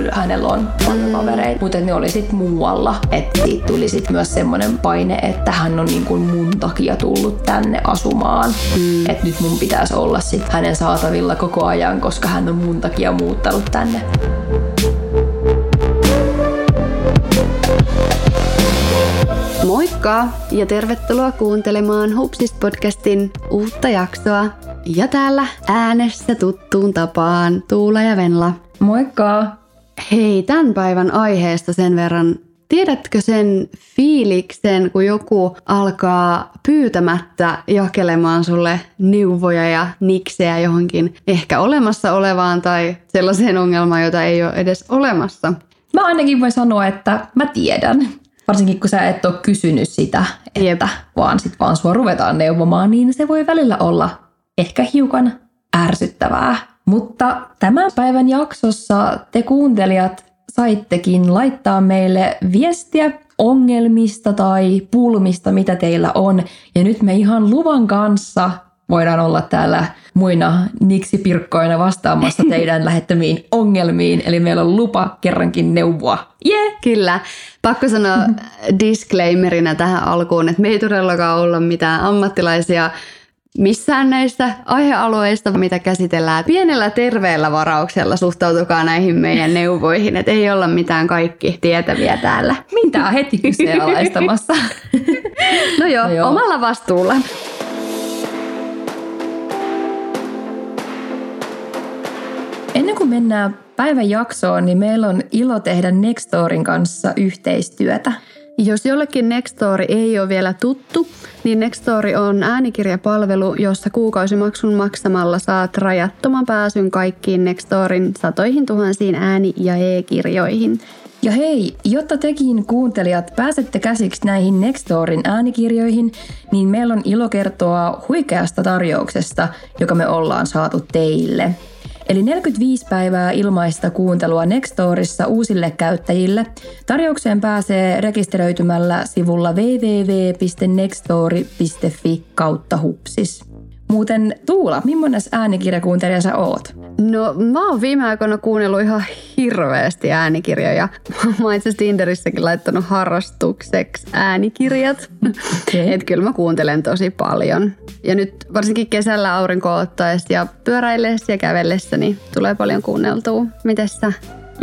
kyllä hänellä on paljon mm. kavereita, mutta ne oli sitten muualla. Että siitä tuli sitten myös semmoinen paine, että hän on niin kuin mun takia tullut tänne asumaan. Mm. Että nyt mun pitäisi olla sitten hänen saatavilla koko ajan, koska hän on mun takia muuttanut tänne. Moikka ja tervetuloa kuuntelemaan Hupsist-podcastin uutta jaksoa. Ja täällä äänessä tuttuun tapaan Tuula ja Venla. Moikka! Hei, tämän päivän aiheesta sen verran. Tiedätkö sen fiiliksen, kun joku alkaa pyytämättä jakelemaan sulle neuvoja ja niksejä johonkin ehkä olemassa olevaan tai sellaiseen ongelmaan, jota ei ole edes olemassa? Mä ainakin voin sanoa, että mä tiedän. Varsinkin kun sä et ole kysynyt sitä, että Jep. vaan sit vaan sua ruvetaan neuvomaan, niin se voi välillä olla ehkä hiukan ärsyttävää. Mutta tämän päivän jaksossa te kuuntelijat saittekin laittaa meille viestiä ongelmista tai pulmista, mitä teillä on. Ja nyt me ihan luvan kanssa voidaan olla täällä muina niksipirkkoina vastaamassa teidän lähettämiin ongelmiin. Eli meillä on lupa kerrankin neuvoa. Yeah. Kyllä. Pakko sanoa disclaimerina tähän alkuun, että me ei todellakaan olla mitään ammattilaisia missään näistä aihealueista, mitä käsitellään. Pienellä terveellä varauksella suhtautukaa näihin meidän neuvoihin, että ei olla mitään kaikki tietäviä täällä. Mitä heti kyseenalaistamassa? no joo, no joo, omalla vastuulla. Ennen kuin mennään päivän jaksoon, niin meillä on ilo tehdä Nextorin kanssa yhteistyötä. Jos jollekin Nextory ei ole vielä tuttu, niin Nextory on äänikirjapalvelu, jossa kuukausimaksun maksamalla saat rajattoman pääsyn kaikkiin Nextorin satoihin tuhansiin ääni- ja e-kirjoihin. Ja hei, jotta tekin kuuntelijat pääsette käsiksi näihin Nextorin äänikirjoihin, niin meillä on ilo kertoa huikeasta tarjouksesta, joka me ollaan saatu teille – Eli 45 päivää ilmaista kuuntelua Nextorissa uusille käyttäjille. Tarjoukseen pääsee rekisteröitymällä sivulla www.nextori.fi kautta hupsis. Muuten Tuula, millainen äänikirjakuuntelija sä oot? No mä oon viime aikoina kuunnellut ihan hirveästi äänikirjoja. Mä oon itse Tinderissäkin laittanut harrastukseksi äänikirjat. Okay. Et kyllä mä kuuntelen tosi paljon. Ja nyt varsinkin kesällä aurinko ottaessa ja pyöräillessä ja kävellessä, niin tulee paljon kuunneltua. Mites sä?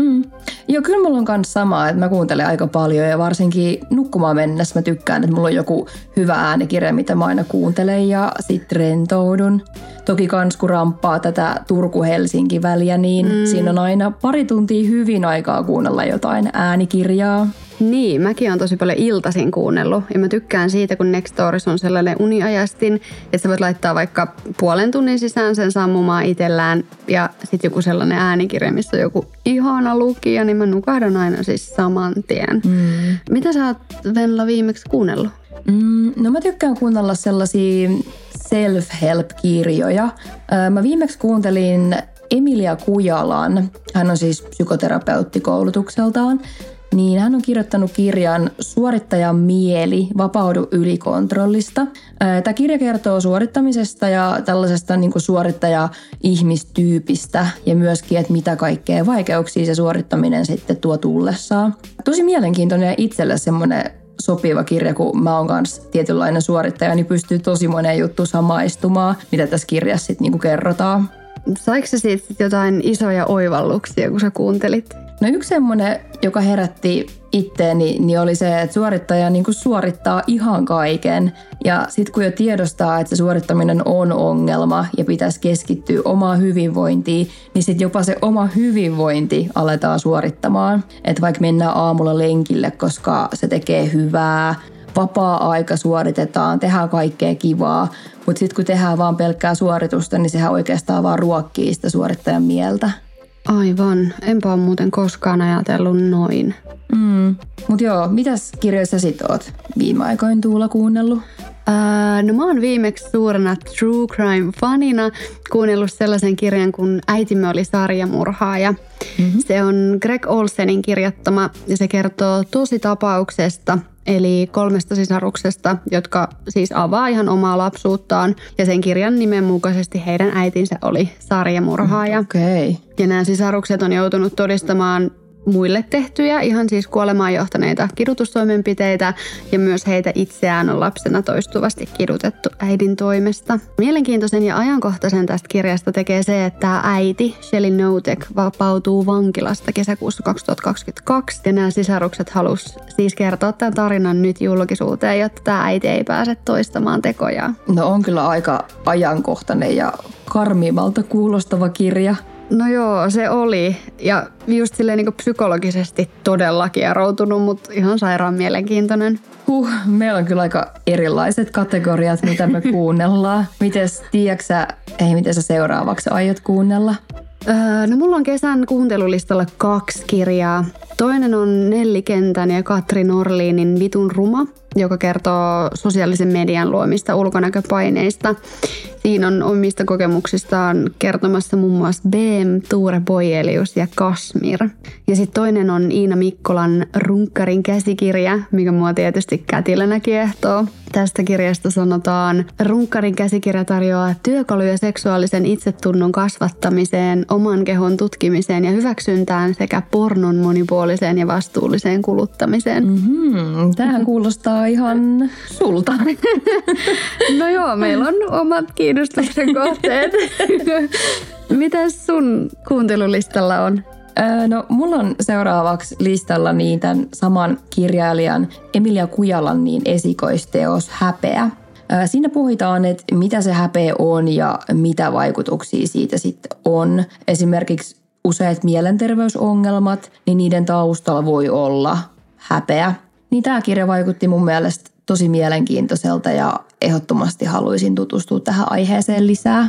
Mm. Joo, kyllä mulla on myös sama, että mä kuuntelen aika paljon ja varsinkin nukkumaan mennessä mä tykkään, että mulla on joku hyvä äänikirja, mitä mä aina kuuntelen ja sit rentoudun. Toki kans kun ramppaa tätä Turku-Helsinki-väliä, niin mm. siinä on aina pari tuntia hyvin aikaa kuunnella jotain äänikirjaa. Niin, mäkin on tosi paljon iltasin kuunnellut ja mä tykkään siitä, kun Nextoris on sellainen uniajastin, että sä voit laittaa vaikka puolen tunnin sisään sen sammumaan itsellään ja sitten joku sellainen äänikirja, missä on joku ihana lukija, niin mä nukahdan aina siis saman tien. Mm. Mitä sä oot Venla viimeksi kuunnellut? Mm, no mä tykkään kuunnella sellaisia self-help-kirjoja. Mä viimeksi kuuntelin Emilia Kujalan, hän on siis psykoterapeutti koulutukseltaan, niin hän on kirjoittanut kirjan Suorittajan mieli, vapaudu ylikontrollista. Tämä kirja kertoo suorittamisesta ja tällaisesta niin suorittaja-ihmistyypistä ja myöskin, että mitä kaikkea vaikeuksia se suorittaminen sitten tuo tullessaan. Tosi mielenkiintoinen ja itselle semmoinen sopiva kirja, kun mä oon kanssa tietynlainen suorittaja, niin pystyy tosi moneen juttu samaistumaan, mitä tässä kirjassa sitten niinku kerrotaan. Saiko se siitä jotain isoja oivalluksia, kun sä kuuntelit? No yksi semmoinen, joka herätti itteeni, niin oli se, että suorittaja niin kuin suorittaa ihan kaiken. Ja sitten kun jo tiedostaa, että se suorittaminen on ongelma ja pitäisi keskittyä omaan hyvinvointiin, niin sitten jopa se oma hyvinvointi aletaan suorittamaan. Että vaikka mennään aamulla lenkille, koska se tekee hyvää, vapaa-aika suoritetaan, tehdään kaikkea kivaa, mutta sitten kun tehdään vaan pelkkää suoritusta, niin sehän oikeastaan vaan ruokkii sitä suorittajan mieltä. Aivan. Enpä ole muuten koskaan ajatellut noin. Mm. Mutta joo, mitäs kirjoissa sit oot viime aikoina Tuula kuunnellut? Ää, no mä oon viimeksi suurena true crime fanina kuunnellut sellaisen kirjan kuin Äitimme oli sarjamurhaaja. Mm-hmm. Se on Greg Olsenin kirjoittama ja se kertoo tosi tapauksesta – eli kolmesta sisaruksesta, jotka siis avaa ihan omaa lapsuuttaan. Ja sen kirjan nimen mukaisesti heidän äitinsä oli sarjamurhaaja. Okay. Ja nämä sisarukset on joutunut todistamaan muille tehtyjä, ihan siis kuolemaan johtaneita kidutustoimenpiteitä ja myös heitä itseään on lapsena toistuvasti kidutettu äidin toimesta. Mielenkiintoisen ja ajankohtaisen tästä kirjasta tekee se, että äiti Shelly Notek vapautuu vankilasta kesäkuussa 2022 ja nämä sisarukset halus siis kertoa tämän tarinan nyt julkisuuteen, jotta tämä äiti ei pääse toistamaan tekoja. No on kyllä aika ajankohtainen ja karmimalta kuulostava kirja. No joo, se oli. Ja just silleen niin psykologisesti todella kieroutunut, mutta ihan sairaan mielenkiintoinen. Huh, meillä on kyllä aika erilaiset kategoriat, mitä me kuunnellaan. Mites, tiedätkö ei, miten sä seuraavaksi aiot kuunnella? Öö, no mulla on kesän kuuntelulistalla kaksi kirjaa. Toinen on Nelli Kentän ja Katri Norliinin Vitun ruma, joka kertoo sosiaalisen median luomista ulkonäköpaineista. Siinä on omista kokemuksistaan kertomassa muun muassa BM, Tuure Boyelius ja Kasmir. Ja sitten toinen on Iina Mikkolan Runkkarin käsikirja, mikä mua tietysti kätilönä kiehtoo. Tästä kirjasta sanotaan, Runkkarin käsikirja tarjoaa työkaluja seksuaalisen itsetunnon kasvattamiseen, oman kehon tutkimiseen ja hyväksyntään sekä pornon monipuoliseen ja vastuulliseen kuluttamiseen. Mm-hmm. Tämähän kuulostaa ihan sulta. no joo, meillä on omat kiinnostuksen kohteet. Mitäs sun kuuntelulistalla on? No, mulla on seuraavaksi listalla niin tämän saman kirjailijan Emilia Kujalan niin esikoisteos Häpeä. Siinä puhutaan, että mitä se häpeä on ja mitä vaikutuksia siitä sitten on. Esimerkiksi useat mielenterveysongelmat, niin niiden taustalla voi olla häpeä. Niin tämä kirja vaikutti mun mielestä tosi mielenkiintoiselta ja ehdottomasti haluaisin tutustua tähän aiheeseen lisää.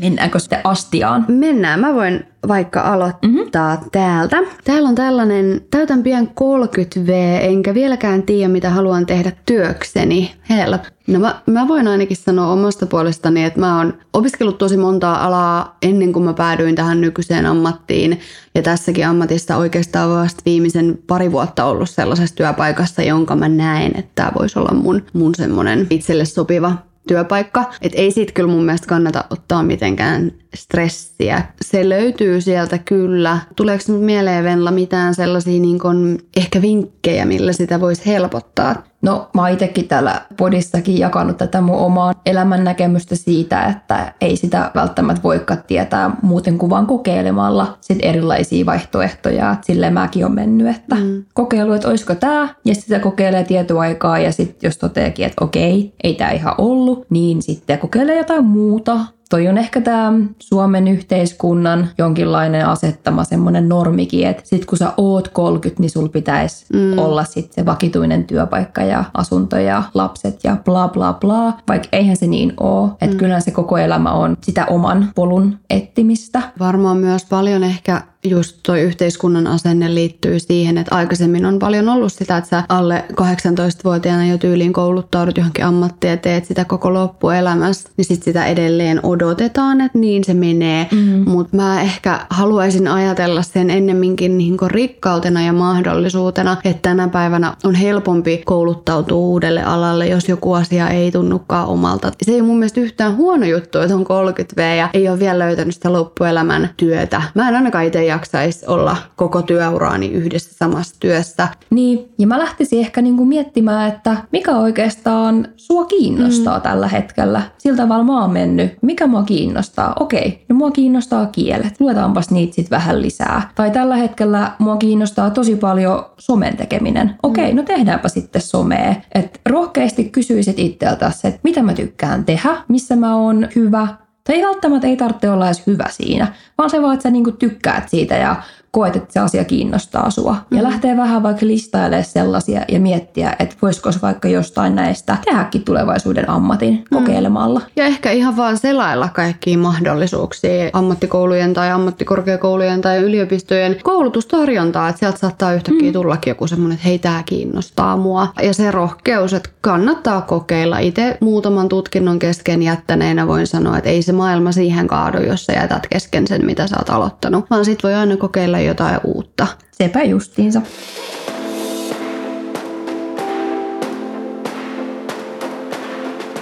Mennäänkö sitten astiaan? Mennään. Mä voin vaikka aloittaa mm-hmm. täältä. Täällä on tällainen, täytän pian 30V, enkä vieläkään tiedä, mitä haluan tehdä työkseni. Help. No mä, mä voin ainakin sanoa omasta puolestani, että mä oon opiskellut tosi montaa alaa ennen kuin mä päädyin tähän nykyiseen ammattiin. Ja tässäkin ammatissa oikeastaan vasta viimeisen pari vuotta ollut sellaisessa työpaikassa, jonka mä näen, että tämä voisi olla mun, mun semmoinen itselle sopiva työpaikka. Että ei siitä kyllä mun mielestä kannata ottaa mitenkään stressiä. Se löytyy sieltä kyllä. Tuleeko mieleen Venla mitään sellaisia niin kun, ehkä vinkkejä, millä sitä voisi helpottaa? No mä oon itsekin täällä podissakin jakanut tätä mun omaa elämän näkemystä siitä, että ei sitä välttämättä voikaan tietää muuten kuin vaan kokeilemalla sit erilaisia vaihtoehtoja. Silleen mäkin on mennyt, että mm. kokeilu, että olisiko tämä, ja sitten kokeilee tietoaikaa, ja sitten jos toteekin, että okei, ei tämä ihan ollut, niin sitten kokeilee jotain muuta, toi on ehkä tämä Suomen yhteiskunnan jonkinlainen asettama semmoinen normikin, että sit kun sä oot 30, niin sul pitäisi mm. olla sit se vakituinen työpaikka ja asunto ja lapset ja bla bla bla, vaikka eihän se niin oo. Että mm. kyllä se koko elämä on sitä oman polun ettimistä. Varmaan myös paljon ehkä just toi yhteiskunnan asenne liittyy siihen, että aikaisemmin on paljon ollut sitä, että sä alle 18-vuotiaana jo tyyliin kouluttaudut johonkin ammattiin ja teet sitä koko loppuelämästä, niin sit sitä edelleen odotetaan, että niin se menee. Mm. Mutta mä ehkä haluaisin ajatella sen ennemminkin niin rikkautena ja mahdollisuutena, että tänä päivänä on helpompi kouluttautua uudelle alalle, jos joku asia ei tunnukaan omalta. Se ei mun mielestä yhtään huono juttu, että on 30V ja ei ole vielä löytänyt sitä loppuelämän työtä. Mä en ainakaan itse jaksaisi olla koko työuraani yhdessä samassa työssä. Niin, ja mä lähtisin ehkä niinku miettimään, että mikä oikeastaan sua kiinnostaa mm. tällä hetkellä. Sillä tavalla mä oon mennyt. Mikä mua kiinnostaa? Okei, no mua kiinnostaa kielet. Luetaanpas niitä sitten vähän lisää. Tai tällä hetkellä mua kiinnostaa tosi paljon somen tekeminen. Okei, mm. no tehdäänpä sitten somea. Et rohkeasti kysyisit itseltäsi, että mitä mä tykkään tehdä, missä mä oon hyvä, tai ei välttämättä ei tarvitse olla edes hyvä siinä, vaan se vaan, että sä niinku tykkäät siitä ja koet, että se asia kiinnostaa sua. Mm-hmm. Ja lähtee vähän vaikka listailemaan sellaisia ja miettiä, että voisiko se vaikka jostain näistä tehdäkin tulevaisuuden ammatin mm. kokeilemalla. Ja ehkä ihan vaan selailla kaikkia mahdollisuuksia ammattikoulujen tai ammattikorkeakoulujen tai yliopistojen koulutustarjontaa, että sieltä saattaa yhtäkkiä mm. tullakin joku semmoinen, että hei tämä kiinnostaa mua. Ja se rohkeus, että kannattaa kokeilla. Itse muutaman tutkinnon kesken jättäneenä voin sanoa, että ei se maailma siihen kaadu, jos sä jätät kesken sen, mitä sä oot aloittanut, vaan sit voi aina kokeilla jotain uutta. Sepä justiinsa.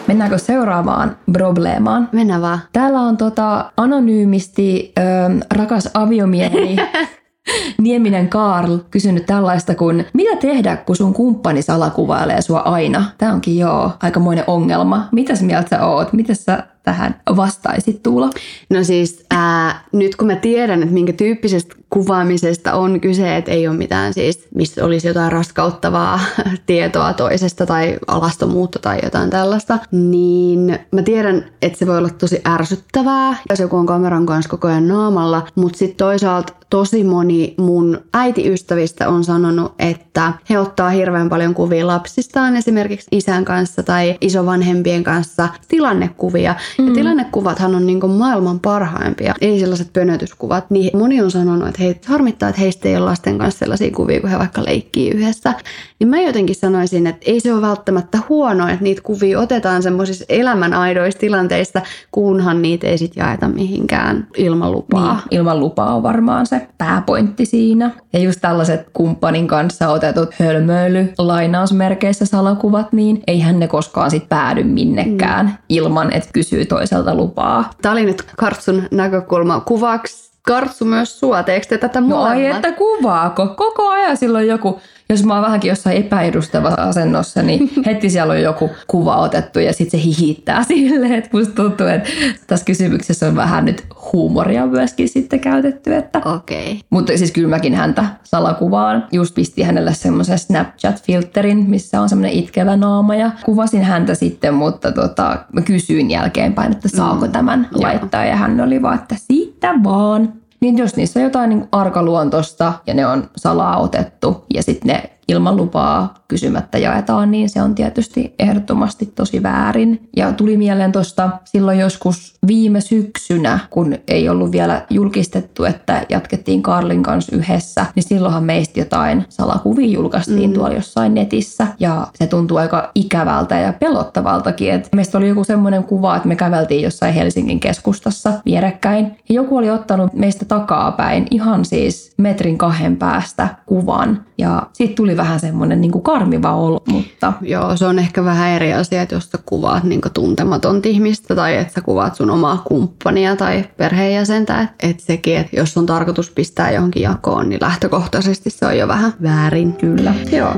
Mennäänkö seuraavaan probleemaan? Mennään vaan. Täällä on tota anonyymisti ö, rakas aviomieheni Nieminen Karl kysynyt tällaista kuin, mitä tehdä, kun sun kumppani salakuvailee sua aina? Tämä onkin joo aikamoinen ongelma. Mitäs mieltä sä oot? Miten sä tähän vastaisit Tuula? No siis ää, nyt kun mä tiedän, että minkä tyyppisestä kuvaamisesta on kyse, että ei ole mitään siis, missä olisi jotain raskauttavaa tietoa toisesta tai alastomuutta tai jotain tällaista, niin mä tiedän, että se voi olla tosi ärsyttävää, jos joku on kameran kanssa koko ajan naamalla, mutta sitten toisaalta tosi moni mun äitiystävistä on sanonut, että he ottaa hirveän paljon kuvia lapsistaan esimerkiksi isän kanssa tai isovanhempien kanssa tilannekuvia. Mm. Ja tilannekuvathan on niin maailman parhaimpia, ei sellaiset pönötyskuvat. Niin moni on sanonut, että hei, harmittaa, että heistä ei ole lasten kanssa sellaisia kuvia, kun he vaikka leikkii yhdessä. Niin mä jotenkin sanoisin, että ei se ole välttämättä huono, että niitä kuvia otetaan semmoisissa elämän aidoissa tilanteissa, kunhan niitä ei sitten jaeta mihinkään ilman lupaa. Niin, ilman lupaa on varmaan se pääpointti siinä. Ja just tällaiset kumppanin kanssa otetut hölmöily lainausmerkeissä salakuvat, niin eihän ne koskaan sit päädy minnekään mm. ilman, että kysyy toiselta lupaa. Tämä oli nyt Kartsun näkökulma. Kuvaksi Kartsu myös sua? Teekö te tätä molemmat? No ai, että kuvaako? Koko ajan silloin joku jos mä oon vähänkin jossain epäedustavassa asennossa, niin heti siellä on joku kuva otettu ja sitten se hihittää silleen, että musta tuntuu, että tässä kysymyksessä on vähän nyt huumoria myöskin sitten käytetty. Että. Okay. Mutta siis kyllä mäkin häntä salakuvaan. Just pisti hänelle semmoisen Snapchat-filterin, missä on semmoinen itkevä naama ja kuvasin häntä sitten, mutta tota, mä kysyin jälkeenpäin, että saako mm. tämän laittaa ja hän oli vaan, että siitä vaan. Niin jos niissä on jotain niin arkaluontosta ja ne on salaa otettu ja sitten ne ilman lupaa kysymättä jaetaan, niin se on tietysti ehdottomasti tosi väärin. Ja tuli mieleen tuosta silloin joskus viime syksynä, kun ei ollut vielä julkistettu, että jatkettiin Karlin kanssa yhdessä, niin silloinhan meistä jotain salakuvia julkaistiin mm. tuolla jossain netissä. Ja se tuntuu aika ikävältä ja pelottavaltakin. Et meistä oli joku semmoinen kuva, että me käveltiin jossain Helsingin keskustassa vierekkäin. Ja joku oli ottanut meistä takapäin ihan siis metrin kahden päästä kuvan. Ja sitten tuli vähän semmoinen niin kuin karmiva olo. Mutta... Joo, se on ehkä vähän eri asia, että jos sä kuvaat niin tuntematonta ihmistä tai että sä kuvaat sun omaa kumppania tai perheenjäsentä. Että sekin, että jos on tarkoitus pistää johonkin jakoon, niin lähtökohtaisesti se on jo vähän väärin. Kyllä. Joo.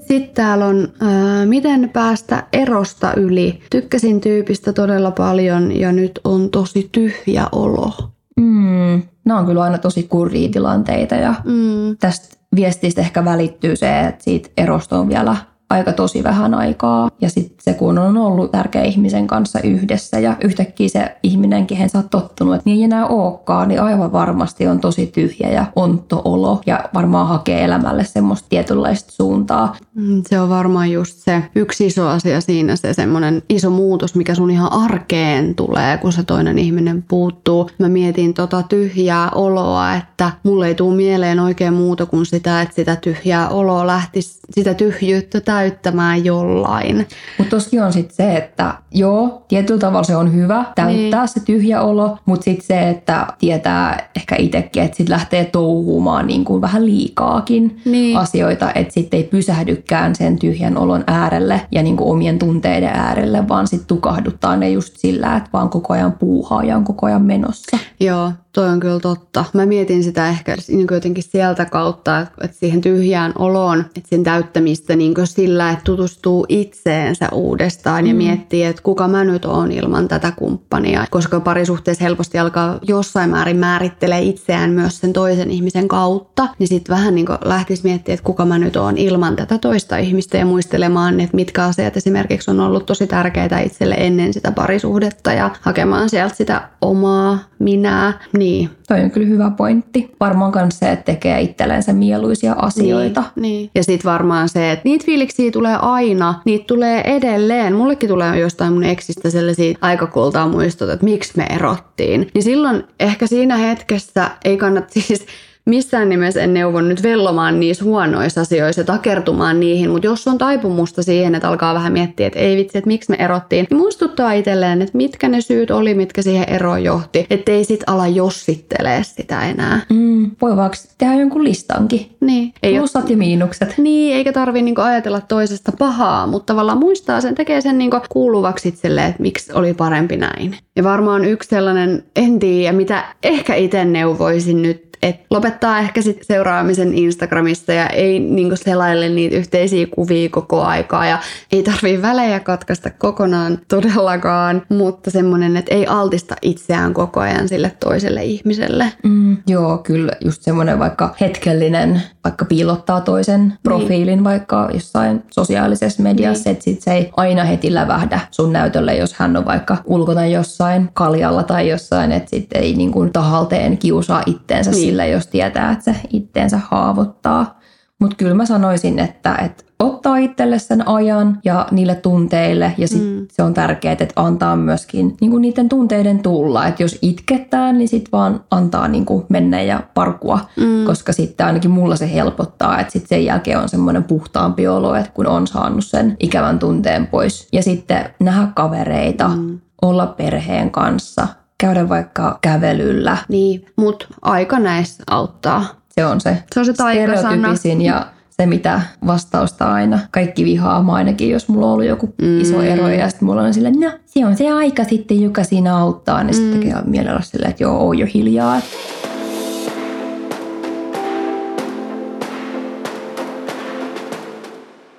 Sitten täällä on, ää, miten päästä erosta yli. Tykkäsin tyypistä todella paljon ja nyt on tosi tyhjä olo. Mm, nämä on kyllä aina tosi kurjia tilanteita ja mm. tästä viestistä ehkä välittyy se, että siitä erosta on vielä aika tosi vähän aikaa. Ja sitten se, kun on ollut tärkeä ihmisen kanssa yhdessä ja yhtäkkiä se ihminen, kehen sä oot tottunut, että niin ei enää olekaan, niin aivan varmasti on tosi tyhjä ja onto olo ja varmaan hakee elämälle semmoista tietynlaista suuntaa. Mm, se on varmaan just se yksi iso asia siinä, se semmoinen iso muutos, mikä sun ihan arkeen tulee, kun se toinen ihminen puuttuu. Mä mietin tota tyhjää oloa, että mulle ei tule mieleen oikein muuta kuin sitä, että sitä tyhjää oloa lähtisi, sitä tyhjyyttä täyttämään jollain. Mutta toskin on sitten se, että joo, tietyllä tavalla se on hyvä täyttää niin. se tyhjä olo, mutta sitten se, että tietää ehkä itsekin, että sitten lähtee touhumaan niin kuin vähän liikaakin niin. asioita, että sitten ei pysähdykään sen tyhjän olon äärelle ja niin kuin omien tunteiden äärelle, vaan sitten tukahduttaa ne just sillä, että vaan koko ajan puuhaa ja on koko ajan menossa. Joo, toi on kyllä totta. Mä mietin sitä ehkä niin jotenkin sieltä kautta, että siihen tyhjään oloon, että sen täyttämistä niin sillä, että tutustuu itseensä uudestaan ja mm. miettii, että kuka mä nyt oon ilman tätä kumppania. Koska parisuhteessa helposti alkaa jossain määrin määrittelee itseään myös sen toisen ihmisen kautta, niin sitten vähän niin lähtisi miettimään, että kuka mä nyt oon ilman tätä toista ihmistä ja muistelemaan, että mitkä asiat esimerkiksi on ollut tosi tärkeitä itselle ennen sitä parisuhdetta ja hakemaan sieltä sitä omaa minää. Niin. Toi on kyllä hyvä pointti. Varmaan myös se, että tekee itsellensä mieluisia asioita. Niin, niin. Ja sitten varmaan se, että niitä fiiliksiä tulee aina, niitä tulee edelleen. Mullekin tulee jostain mun eksistä sellaisia aikakultaa muistot, että miksi me erottiin. Niin silloin ehkä siinä hetkessä ei kannata siis missään nimessä en neuvo nyt vellomaan niissä huonoissa asioissa ja takertumaan niihin, mutta jos on taipumusta siihen, että alkaa vähän miettiä, että ei vitsi, että miksi me erottiin, niin muistuttaa itselleen, että mitkä ne syyt oli, mitkä siihen eroon johti, ettei sit ala jossittelee sitä enää. Mm, voi vaikka tehdä jonkun listankin. Niin. Ei Plussat ja miinukset. Niin, eikä tarvi niinku ajatella toisesta pahaa, mutta tavallaan muistaa sen, tekee sen niinku kuuluvaksi itselleen, että miksi oli parempi näin. Ja varmaan yksi sellainen, en tiedä, mitä ehkä itse neuvoisin nyt että lopettaa ehkä sit seuraamisen Instagramista ja ei niinku selaille niitä yhteisiä kuvia koko aikaa ja ei tarvii välejä katkaista kokonaan todellakaan, mutta semmoinen, että ei altista itseään koko ajan sille toiselle ihmiselle. Mm, joo, kyllä just semmoinen vaikka hetkellinen, vaikka piilottaa toisen profiilin niin. vaikka jossain sosiaalisessa mediassa, niin. että sit se ei aina heti lävähdä sun näytölle, jos hän on vaikka ulkona jossain kaljalla tai jossain, että sitten ei niin kuin tahalteen kiusaa itteensä niin sillä, jos tietää, että se itteensä haavoittaa. Mutta kyllä mä sanoisin, että, että ottaa itselle sen ajan ja niille tunteille ja sit mm. se on tärkeää, että antaa myöskin niinku niiden tunteiden tulla. Että jos itkettää, niin sit vaan antaa niinku mennä ja parkua, mm. koska sitten ainakin mulla se helpottaa, että sitten sen jälkeen on semmoinen puhtaampi olo, että kun on saanut sen ikävän tunteen pois. Ja sitten nähdä kavereita, mm. olla perheen kanssa – käydä vaikka kävelyllä. Niin, mutta aika näissä auttaa. Se on se, se, on se stereotypisin ja se, mitä vastausta aina kaikki vihaa, ainakin, jos mulla on ollut joku mm. iso ero ja sitten mulla on silleen, no se on se aika sitten, joka siinä auttaa, niin mm. sitten tekee mielellä silleen, että joo, oo jo hiljaa.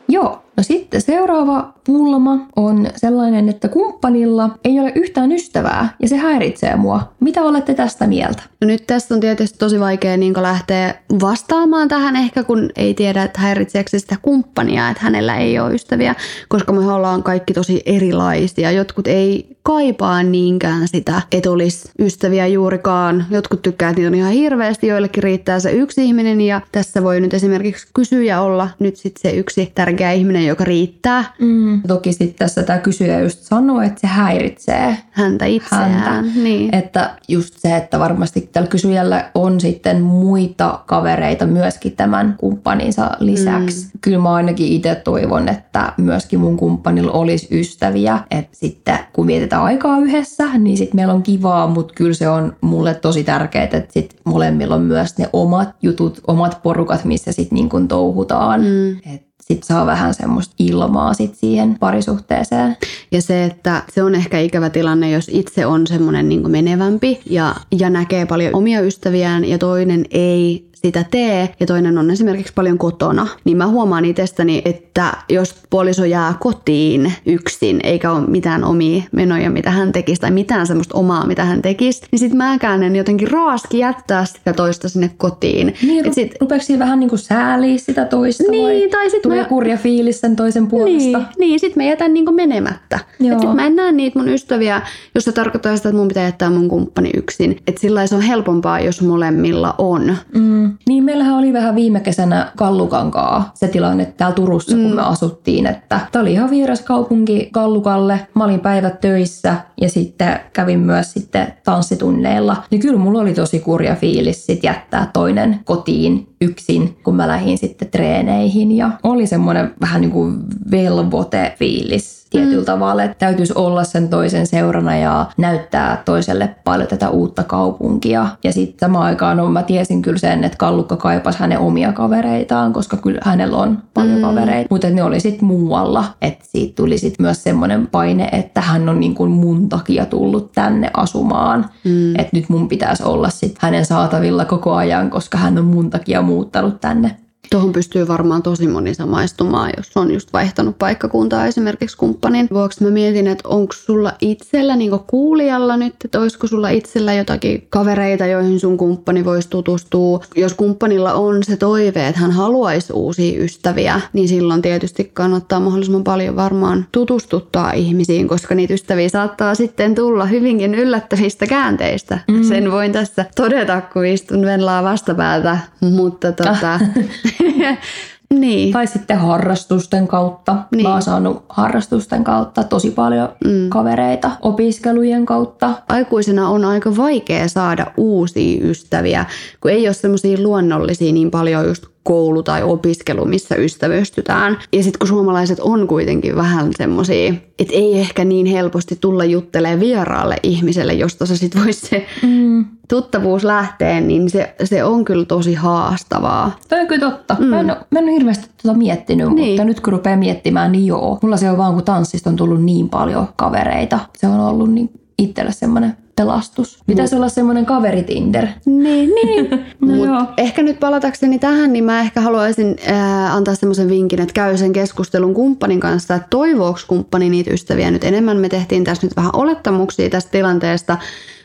Joo, No sitten seuraava pulma on sellainen, että kumppanilla ei ole yhtään ystävää ja se häiritsee mua. Mitä olette tästä mieltä? No nyt tässä on tietysti tosi vaikea niin lähteä vastaamaan tähän ehkä, kun ei tiedä, että häiritseekö sitä kumppania, että hänellä ei ole ystäviä, koska me ollaan kaikki tosi erilaisia. Jotkut ei kaipaa niinkään sitä, että olisi ystäviä juurikaan. Jotkut tykkää, että niitä on ihan hirveästi, joillekin riittää se yksi ihminen ja tässä voi nyt esimerkiksi kysyjä olla nyt sitten se yksi tärkeä ihminen, joka riittää. Mm. Toki sitten tässä tämä kysyjä just sanoo, että se häiritsee häntä itseään. Häntä. Niin. Että just se, että varmasti tällä kysyjällä on sitten muita kavereita myöskin tämän kumppaninsa lisäksi. Mm. Kyllä mä ainakin itse toivon, että myöskin mun kumppanilla olisi ystäviä. Että sitten kun vietetään aikaa yhdessä, niin sitten meillä on kivaa, mutta kyllä se on mulle tosi tärkeää, että sitten molemmilla on myös ne omat jutut, omat porukat, missä sitten niin kuin touhutaan. Mm. Et sit saa vähän semmoista ilmaa sit siihen parisuhteeseen. Ja se, että se on ehkä ikävä tilanne, jos itse on semmoinen niin menevämpi ja, ja näkee paljon omia ystäviään ja toinen ei sitä tee ja toinen on esimerkiksi paljon kotona, niin mä huomaan itsestäni, että jos puoliso jää kotiin yksin eikä ole mitään omia menoja, mitä hän tekisi tai mitään semmoista omaa, mitä hän tekisi, niin sit mäkään en jotenkin raaski jättää sitä toista sinne kotiin. Niin, Et sit, rupeeko siinä vähän niin kuin sääliä sitä toista niin, vai tai sit tulee mä... kurja fiilis sen toisen puolesta? Niin, niin sit mä jätän niin kuin menemättä. Joo. Et sit mä en näe niitä mun ystäviä, jos se tarkoittaa sitä, että mun pitää jättää mun kumppani yksin. Että sillä se on helpompaa, jos molemmilla on. Mm. Niin, meillähän oli vähän viime kesänä Kallukankaa se tilanne täällä Turussa, mm. kun me asuttiin, että tämä oli ihan vieras kaupunki Kallukalle. Mä olin päivät töissä ja sitten kävin myös sitten tanssitunneilla. Niin kyllä mulla oli tosi kurja fiilis sit jättää toinen kotiin yksin, kun mä lähdin sitten treeneihin ja oli semmoinen vähän niin kuin velvoite fiilis tietyllä mm. tavalla, että täytyisi olla sen toisen seurana ja näyttää toiselle paljon tätä uutta kaupunkia. Ja sitten samaan aikaan no, mä tiesin kyllä sen, että Kallukka kaipasi hänen omia kavereitaan, koska kyllä hänellä on paljon mm. kavereita, mutta ne oli sitten muualla. Että siitä tuli sitten myös semmoinen paine, että hän on niin kuin mun takia tullut tänne asumaan. Mm. Että nyt mun pitäisi olla sitten hänen saatavilla koko ajan, koska hän on mun takia muuttanut tänne. Tuohon pystyy varmaan tosi moni samaistumaan, jos on just vaihtanut paikkakuntaa esimerkiksi kumppanin vuoksi. Mä mietin, että onko sulla itsellä, niin kuulijalla nyt, että olisiko sulla itsellä jotakin kavereita, joihin sun kumppani voisi tutustua. Jos kumppanilla on se toive, että hän haluaisi uusia ystäviä, niin silloin tietysti kannattaa mahdollisimman paljon varmaan tutustuttaa ihmisiin, koska niitä ystäviä saattaa sitten tulla hyvinkin yllättävistä käänteistä. Mm. Sen voin tässä todeta, kun istun Venlaa vastapäätä, mutta tota... Niin. Tai sitten harrastusten kautta. Niin. Mä oon saanut harrastusten kautta tosi paljon Mm. kavereita opiskelujen kautta. Aikuisena on aika vaikea saada uusia ystäviä, kun ei ole semmoisia luonnollisia niin paljon just koulu tai opiskelu, missä ystävystytään. Ja sitten kun suomalaiset on kuitenkin vähän semmoisia, että ei ehkä niin helposti tulla juttelemaan vieraalle ihmiselle, josta se sitten voisi se Mm. tuttavuus lähteä, niin se, se on kyllä tosi haastavaa. Toi on kyllä totta. Mm. Mä, en, oo- mä en ole hirveästi tuota miettinyt, Niin. mutta nyt kun rupeaa miettimään, niin joo. Mulla se on vaan, kun tanssista on tullut niin paljon kavereita. Se on ollut niin itselle semmoinen pelastus. Pitäisi olla semmoinen kaveritinder. Niin, niin. No Mut joo. ehkä nyt palatakseni tähän, niin mä ehkä haluaisin ää, antaa semmoisen vinkin, että käy sen keskustelun kumppanin kanssa, että toivooks kumppani niitä ystäviä nyt enemmän. Me tehtiin tässä nyt vähän olettamuksia tästä tilanteesta,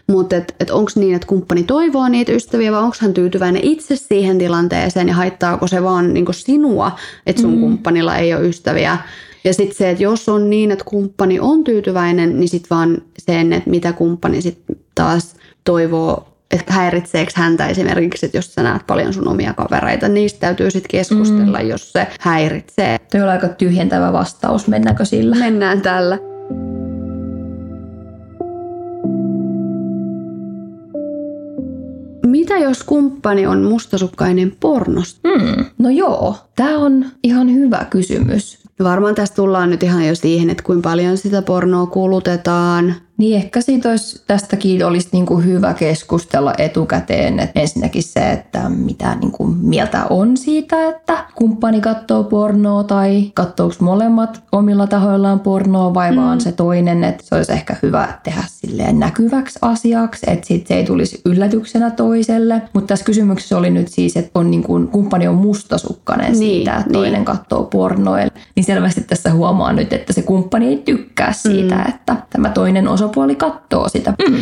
mutta et, et onko niin, että kumppani toivoo niitä ystäviä vai onko hän tyytyväinen itse siihen tilanteeseen ja haittaako se vaan niinku sinua, että sun mm. kumppanilla ei ole ystäviä. Ja sitten se, että jos on niin, että kumppani on tyytyväinen, niin sitten vaan sen, että mitä kumppani sitten taas toivoo, että häiritseekö häntä esimerkiksi, että jos sä näet paljon sun omia kavereita, niistä täytyy sitten keskustella, mm. jos se häiritsee. Toi on aika tyhjentävä vastaus, mennäänkö sillä? Mennään tällä. Mitä jos kumppani on mustasukkainen pornosta? Hmm. No joo, tämä on ihan hyvä kysymys. Varmaan tästä tullaan nyt ihan jo siihen, että kuinka paljon sitä pornoa kulutetaan. Niin ehkä siitä olisi, tästäkin olisi niin kuin hyvä keskustella etukäteen. Et ensinnäkin se, että mitä niin kuin mieltä on siitä, että kumppani katsoo pornoa tai katsooko molemmat omilla tahoillaan pornoa vai mm. vaan se toinen. Että se olisi ehkä hyvä tehdä silleen näkyväksi asiaksi, että sit se ei tulisi yllätyksenä toiselle. Mutta tässä kysymyksessä oli nyt siis, että on niin kuin, kumppani on mustasukkainen Niin, siitä, että toinen niin. katsoo pornoa. Niin selvästi tässä huomaa nyt, että se kumppani ei tykkää siitä, mm. että tämä toinen osapuoli katsoo sitä. Mm.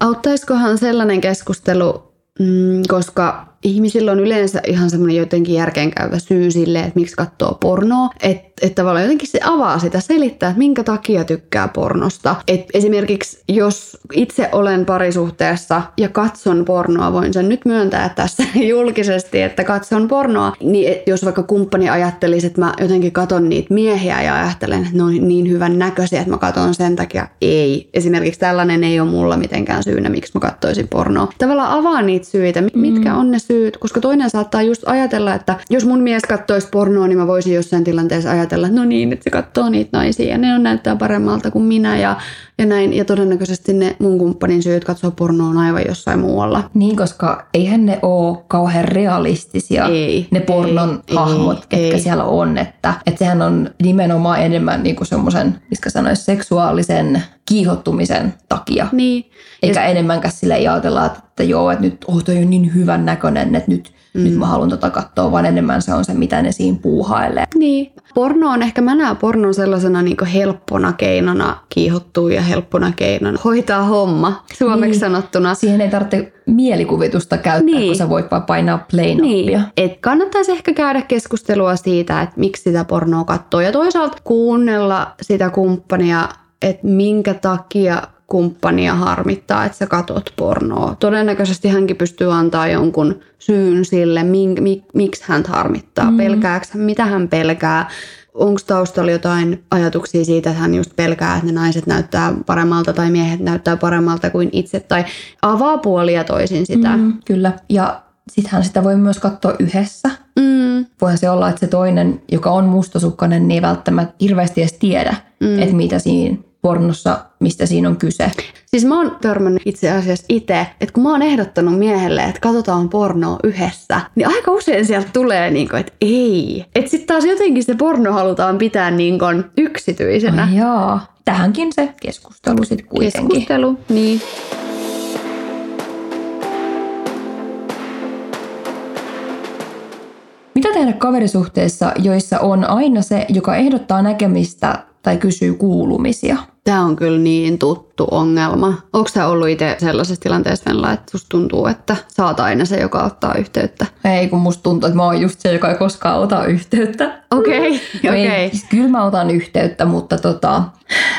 Auttaisikohan sellainen keskustelu, mm, koska ihmisillä on yleensä ihan semmoinen jotenkin järkeenkäyvä syy sille, että miksi katsoo pornoa. Että et tavallaan jotenkin se avaa sitä, selittää, että minkä takia tykkää pornosta. Et esimerkiksi jos itse olen parisuhteessa ja katson pornoa, voin sen nyt myöntää tässä julkisesti, että katson pornoa, niin et jos vaikka kumppani ajattelisi, että mä jotenkin katon niitä miehiä ja ajattelen, että ne on niin hyvän näköisiä, että mä katon sen takia, ei. Esimerkiksi tällainen ei ole mulla mitenkään syynä, miksi mä katsoisin pornoa. Tavallaan avaa niitä syitä, mi- mitkä on ne syyt, koska toinen saattaa just ajatella, että jos mun mies kattoisi pornoa, niin mä voisin jossain tilanteessa ajatella, että no niin, että se katsoo niitä naisia ja ne on näyttää paremmalta kuin minä ja, ja näin. Ja todennäköisesti ne mun kumppanin syyt katsoa pornoa on aivan jossain muualla. Niin, koska eihän ne ole kauhean realistisia, Ei, ne pornon ei, hahmot, ei, ketkä ei. siellä on. Että, että sehän on nimenomaan enemmän niin semmoisen, miskä sanoisi, seksuaalisen kiihottumisen takia. Niin. Eikä enemmänkään sille ei ajatella, että, joo, että nyt oh, toi on niin hyvän näköinen, että nyt, mm. nyt mä haluan tota katsoa, vaan enemmän se on se, mitä ne siinä puuhailee. Niin. Porno on ehkä, mä näen pornon sellaisena niin helppona keinona kiihottua ja helppona keinona hoitaa homma, suomeksi Niin. sanottuna. Siihen ei tarvitse mielikuvitusta käyttää, Niin. kun sä voit vaan painaa play-nappia. Niin, et kannattaisi ehkä käydä keskustelua siitä, että miksi sitä pornoa katsoo ja toisaalta kuunnella sitä kumppania, että minkä takia kumppania harmittaa, että sä katot pornoa. Todennäköisesti hänkin pystyy antaa jonkun syyn sille, mink, mik, miksi hän harmittaa, mm. pelkääkö mitä hän pelkää. Onko taustalla jotain ajatuksia siitä, että hän just pelkää, että ne naiset näyttää paremmalta tai miehet näyttää paremmalta kuin itse tai avaa puolia toisin sitä. Mm, kyllä. Ja sittenhän sitä voi myös katsoa yhdessä. Mm. Voihan se olla, että se toinen, joka on mustasukkainen, niin ei välttämättä hirveästi edes tiedä, mm. että mitä siinä pornossa, mistä siinä on kyse. Siis mä oon törmännyt itse asiassa itse, että kun mä oon ehdottanut miehelle, että katsotaan pornoa yhdessä, niin aika usein sieltä tulee niin kuin, että ei. Että sitten taas jotenkin se porno halutaan pitää niin kuin yksityisenä. Ai jaa. Tähänkin se keskustelu sitten kuitenkin. Keskustelu, niin. Mitä tehdä kaverisuhteissa, joissa on aina se, joka ehdottaa näkemistä tai kysyy kuulumisia? Tämä on kyllä niin tuttu ongelma. Onko sä ollut itse sellaisessa tilanteessa, Venla, että susta tuntuu, että sä oot aina se, joka ottaa yhteyttä? Ei, kun musta tuntuu, että mä oon just se, joka ei koskaan ota yhteyttä. Okei, ei, okei. siis kyllä mä otan yhteyttä, mutta tota,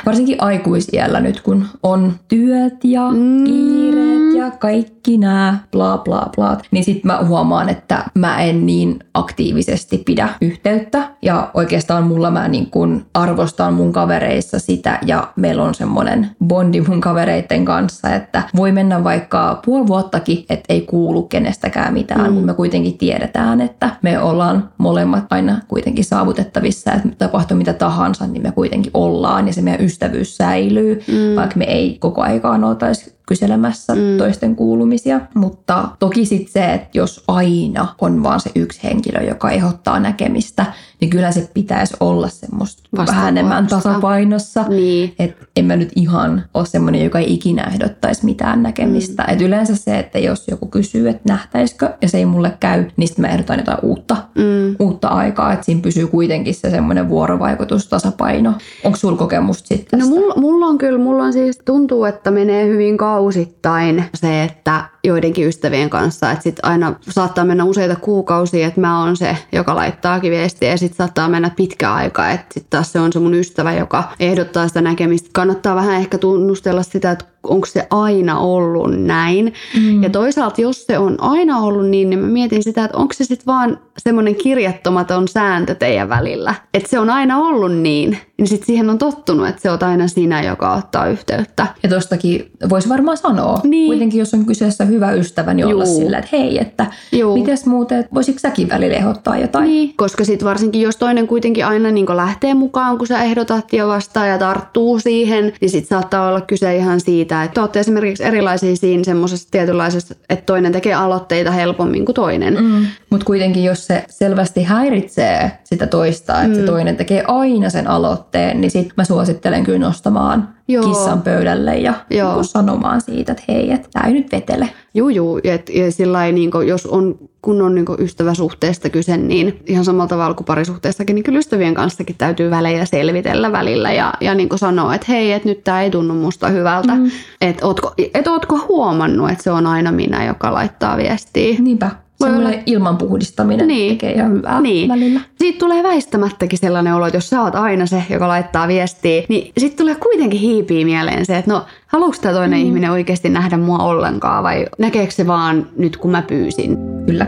varsinkin aikuisiellä nyt, kun on työt ja mm. kiireet ja ja kaikki nämä bla bla bla. Niin sitten mä huomaan, että mä en niin aktiivisesti pidä yhteyttä. Ja oikeastaan mulla mä niin kun arvostan mun kavereissa sitä ja meillä on semmoinen bondi mun kavereiden kanssa, että voi mennä vaikka puoli vuottakin, että ei kuulu kenestäkään mitään, mm. mutta me kuitenkin tiedetään, että me ollaan molemmat aina kuitenkin saavutettavissa, että tapahtuu mitä tahansa, niin me kuitenkin ollaan ja se meidän ystävyys säilyy, mm. vaikka me ei koko aikaan oltaisi kyselemässä mm. toisten kuulumisia. Mutta toki sitten se, että jos aina on vaan se yksi henkilö, joka ehdottaa näkemistä, niin kyllä se pitäisi olla semmoista vähän enemmän tasapainossa. Niin. Että en mä nyt ihan ole semmoinen, joka ei ikinä ehdottaisi mitään näkemistä. Mm. Et yleensä se, että jos joku kysyy, että nähtäisikö, ja se ei mulle käy, niin sitten mä ehdotan jotain uutta, mm. uutta aikaa. Että siinä pysyy kuitenkin se semmoinen vuorovaikutus, tasapaino. Onko sulla kokemusta sitten No mulla, mulla on kyllä, mulla on siis, tuntuu, että menee hyvin kausittain se, että joidenkin ystävien kanssa, että sitten aina saattaa mennä useita kuukausia, että mä oon se, joka laittaakin viestiä ja sitten saattaa mennä pitkä aika, että sitten taas se on se mun ystävä, joka ehdottaa sitä näkemistä. Kannattaa vähän ehkä tunnustella sitä, että onko se aina ollut näin. Mm. Ja toisaalta, jos se on aina ollut niin, niin mä mietin sitä, että onko se sitten vaan semmoinen kirjattomaton sääntö teidän välillä. Että se on aina ollut niin, niin sitten siihen on tottunut, että se on aina sinä, joka ottaa yhteyttä. Ja tostakin voisi varmaan sanoa, niin. kuitenkin jos on kyseessä hyvä ystävä, niin olla sillä, että hei, että Juu. mites muuten, voisitko säkin välillä ehdottaa jotain? Niin, koska sitten varsinkin jos toinen kuitenkin aina niin lähtee mukaan, kun sä ehdotat ja vastaa ja tarttuu siihen, niin sitten saattaa olla kyse ihan siitä, että olette esimerkiksi erilaisia siinä semmoisessa tietynlaisessa, että toinen tekee aloitteita helpommin kuin toinen. Mm. Mutta kuitenkin jos se selvästi häiritsee sitä toista, että mm. se toinen tekee aina sen aloitteen, niin sitten mä suosittelen kyllä nostamaan Joo. kissan pöydälle ja Joo. Niin sanomaan siitä, että hei, että tämä ei nyt vetele. Juu, juu. Et, ja sillä niin jos on kunnon niin ystäväsuhteesta kyse, niin ihan samalla tavalla kuin parisuhteessakin, niin kyllä ystävien kanssakin täytyy välejä selvitellä välillä ja, ja niin sanoa, että hei, että nyt tämä ei tunnu musta hyvältä. Mm. Että ootko, et ootko huomannut, että se on aina minä, joka laittaa viestiä. Niinpä. Semmoinen olla... ilman puhdistaminen niin. tekee ihan hyvää niin. välillä. Siitä tulee väistämättäkin sellainen olo, että jos sä oot aina se, joka laittaa viestiä, niin sitten tulee kuitenkin hiipii mieleen se, että no haluuks tämä toinen mm. ihminen oikeasti nähdä mua ollenkaan vai näkeekö se vaan nyt kun mä pyysin? Kyllä.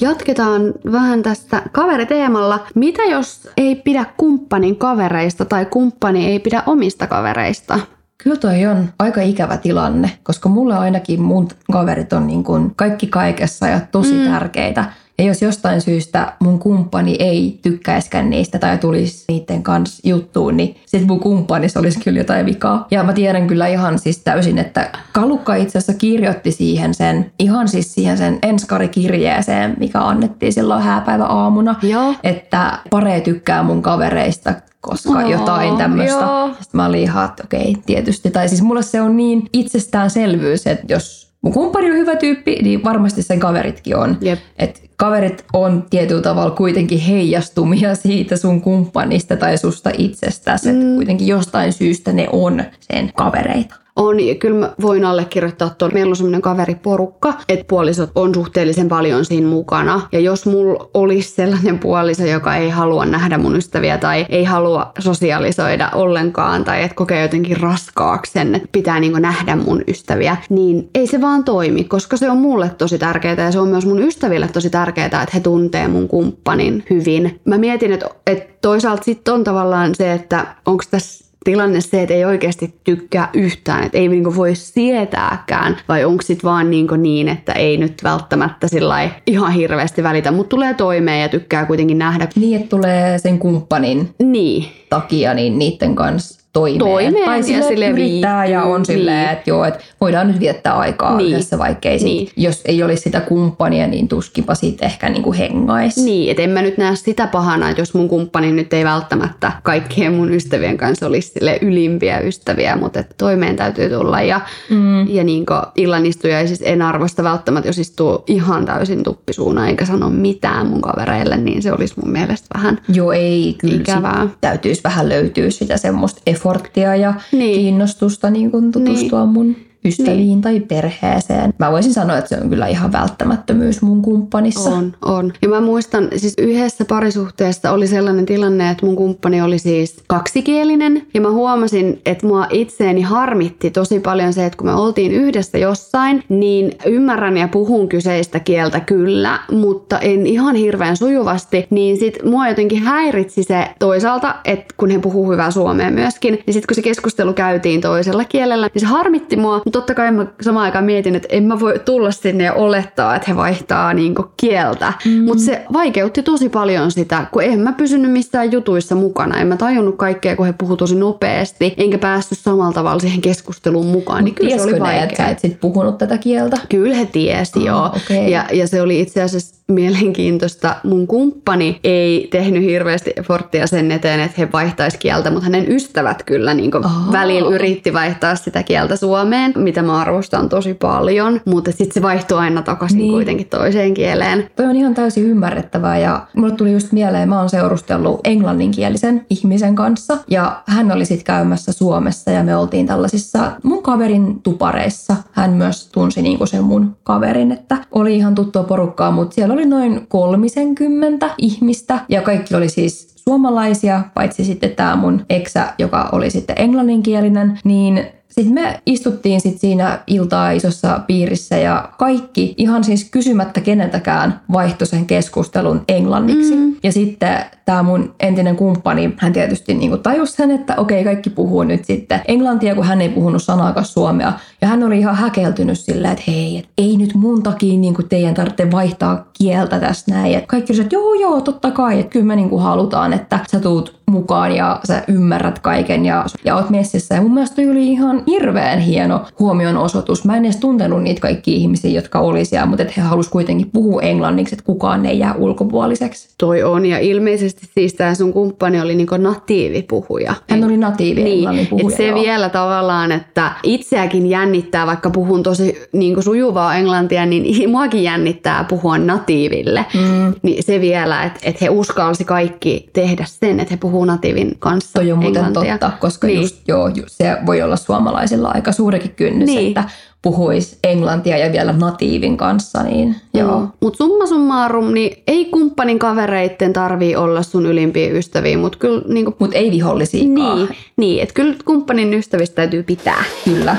Jatketaan vähän tästä kaveriteemalla. Mitä jos ei pidä kumppanin kavereista tai kumppani ei pidä omista kavereista? Kyllä toi on aika ikävä tilanne, koska mulle ainakin mun kaverit on niin kuin kaikki kaikessa ja tosi mm. tärkeitä. Ja jos jostain syystä mun kumppani ei tykkäiskään niistä tai tulisi niiden kanssa juttuun, niin sitten mun kumppanissa olisi kyllä jotain vikaa. Ja mä tiedän kyllä ihan siis täysin, että Kalukka itse asiassa kirjoitti siihen sen, ihan siis siihen sen enskarikirjeeseen, mikä annettiin silloin hääpäivä aamuna, Joo. että pare tykkää mun kavereista, koska oh, jotain tämmöistä. Sitten mä olin ihan, että okei, tietysti. Tai siis mulle se on niin itsestäänselvyys, että jos mun kumppani on hyvä tyyppi, niin varmasti sen kaveritkin on. Yep. Et kaverit on tietyllä tavalla kuitenkin heijastumia siitä sun kumppanista tai susta itsestäsi. Mm. kuitenkin jostain syystä ne on sen kavereita. On, kyllä mä voin allekirjoittaa tuon. Meillä on semmoinen kaveriporukka, että puolisot on suhteellisen paljon siinä mukana. Ja jos mulla olisi sellainen puoliso, joka ei halua nähdä mun ystäviä tai ei halua sosiaalisoida ollenkaan tai että kokee jotenkin raskaaksi sen, että pitää niin nähdä mun ystäviä, niin ei se vaan toimi, koska se on mulle tosi tärkeää ja se on myös mun ystäville tosi tärkeää, että he tuntee mun kumppanin hyvin. Mä mietin, että, että toisaalta sitten on tavallaan se, että onko tässä tilanne se, että ei oikeasti tykkää yhtään, että ei niinku voi sietääkään, vai onko sitten vaan niinku niin, että ei nyt välttämättä ihan hirveästi välitä, mutta tulee toimeen ja tykkää kuitenkin nähdä. Niin, että tulee sen kumppanin niin. takia niin niiden kanssa toimeen. toimeen tai sille, sille yrittää ja on niin. silleen, että joo, että voidaan nyt viettää aikaa niin. yhdessä, vaikkei sit, niin. jos ei olisi sitä kumppania, niin tuskinpa siitä ehkä niin kuin hengaisi. Niin, että en mä nyt näe sitä pahana, että jos mun kumppani nyt ei välttämättä kaikkien mun ystävien kanssa olisi sille ylimpiä ystäviä, mutta että toimeen täytyy tulla. Ja, mm. ja niin illanistuja siis en arvosta välttämättä, jos istuu ihan täysin tuppisuuna eikä sano mitään mun kavereille, niin se olisi mun mielestä vähän Joo, ei, kyllä ikävää. täytyisi vähän löytyä sitä semmoista efforttia ja niin. kiinnostusta niin kuin tutustua niin. mun ystäviin niin. tai perheeseen. Mä voisin sanoa, että se on kyllä ihan välttämättömyys mun kumppanissa. On, on. Ja mä muistan, siis yhdessä parisuhteessa oli sellainen tilanne, että mun kumppani oli siis kaksikielinen. Ja mä huomasin, että mua itseeni harmitti tosi paljon se, että kun me oltiin yhdessä jossain, niin ymmärrän ja puhun kyseistä kieltä kyllä, mutta en ihan hirveän sujuvasti. Niin sit mua jotenkin häiritsi se toisaalta, että kun he puhuu hyvää suomea myöskin, niin sit kun se keskustelu käytiin toisella kielellä, niin se harmitti mua. Mutta totta kai mä samaan aikaan mietin, että en mä voi tulla sinne ja olettaa, että he vaihtaa niinku kieltä. Mm. Mutta se vaikeutti tosi paljon sitä, kun en mä pysynyt missään jutuissa mukana. En mä tajunnut kaikkea, kun he puhuu tosi nopeasti, enkä päässyt samalla tavalla siihen keskusteluun mukaan. Niin kyllä se oli vaikea. että sä et sit puhunut tätä kieltä? Kyllä he tiesi, oh, joo. Okay. Ja, ja se oli itse asiassa mielenkiintoista. Mun kumppani ei tehnyt hirveästi efforttia sen eteen, että he vaihtaisi kieltä, mutta hänen ystävät kyllä niin oh. välillä yritti vaihtaa sitä kieltä Suomeen, mitä mä arvostan tosi paljon, mutta sitten se vaihtui aina takaisin niin. kuitenkin toiseen kieleen. Toi on ihan täysin ymmärrettävää ja mulle tuli just mieleen, mä oon seurustellut englanninkielisen ihmisen kanssa ja hän oli sitten käymässä Suomessa ja me oltiin tällaisissa mun kaverin tupareissa. Hän myös tunsi niinku sen mun kaverin, että oli ihan tuttua porukkaa, mutta siellä oli noin kolmisenkymmentä ihmistä. Ja kaikki oli siis suomalaisia, paitsi sitten tämä mun eksä, joka oli sitten englanninkielinen, niin sitten me istuttiin sit siinä iltaa isossa piirissä ja kaikki ihan siis kysymättä keneltäkään vaihtoi sen keskustelun englanniksi. Mm. Ja sitten tämä mun entinen kumppani, hän tietysti niinku tajusi sen, että okei, kaikki puhuu nyt sitten englantia, kun hän ei puhunut sanaakaan suomea. Ja hän oli ihan häkeltynyt silleen, että hei, et ei nyt mun takia niinku teidän tarvitse vaihtaa kieltä tästä näin. Et kaikki että joo, joo, totta kai, että kyllä me niinku halutaan, että sä tuut mukaan ja sä ymmärrät kaiken ja, ja oot messissä. Ja mun mielestä oli ihan hirveän hieno huomion osoitus. Mä en edes tuntenut niitä kaikki ihmisiä, jotka oli siellä, mutta he halus kuitenkin puhua englanniksi, että kukaan ei jää ulkopuoliseksi. Toi on ja ilmeisesti siis tämä sun kumppani oli niinku natiivipuhuja. Hän oli natiivi niin, puhuja, se joo. vielä tavallaan, että itseäkin jännittää, vaikka puhun tosi niinku sujuvaa englantia, niin muakin jännittää puhua natiiville. Mm. Niin se vielä, että, että he uskalsi kaikki tehdä sen, että he puhuu natiivin kanssa Toi on muuten englantia. totta, koska niin. just, joo, se voi olla suomalaisilla aika suurikin kynnys, niin. että puhuisi englantia ja vielä natiivin kanssa. Niin, joo. Mm. Mutta summa summarum, niin ei kumppanin kavereitten tarvii olla sun ylimpiä ystäviä, mutta kyllä... Niin Mutta ei vihollisia. Niin, niin että kyllä kumppanin ystävistä täytyy pitää. Kyllä.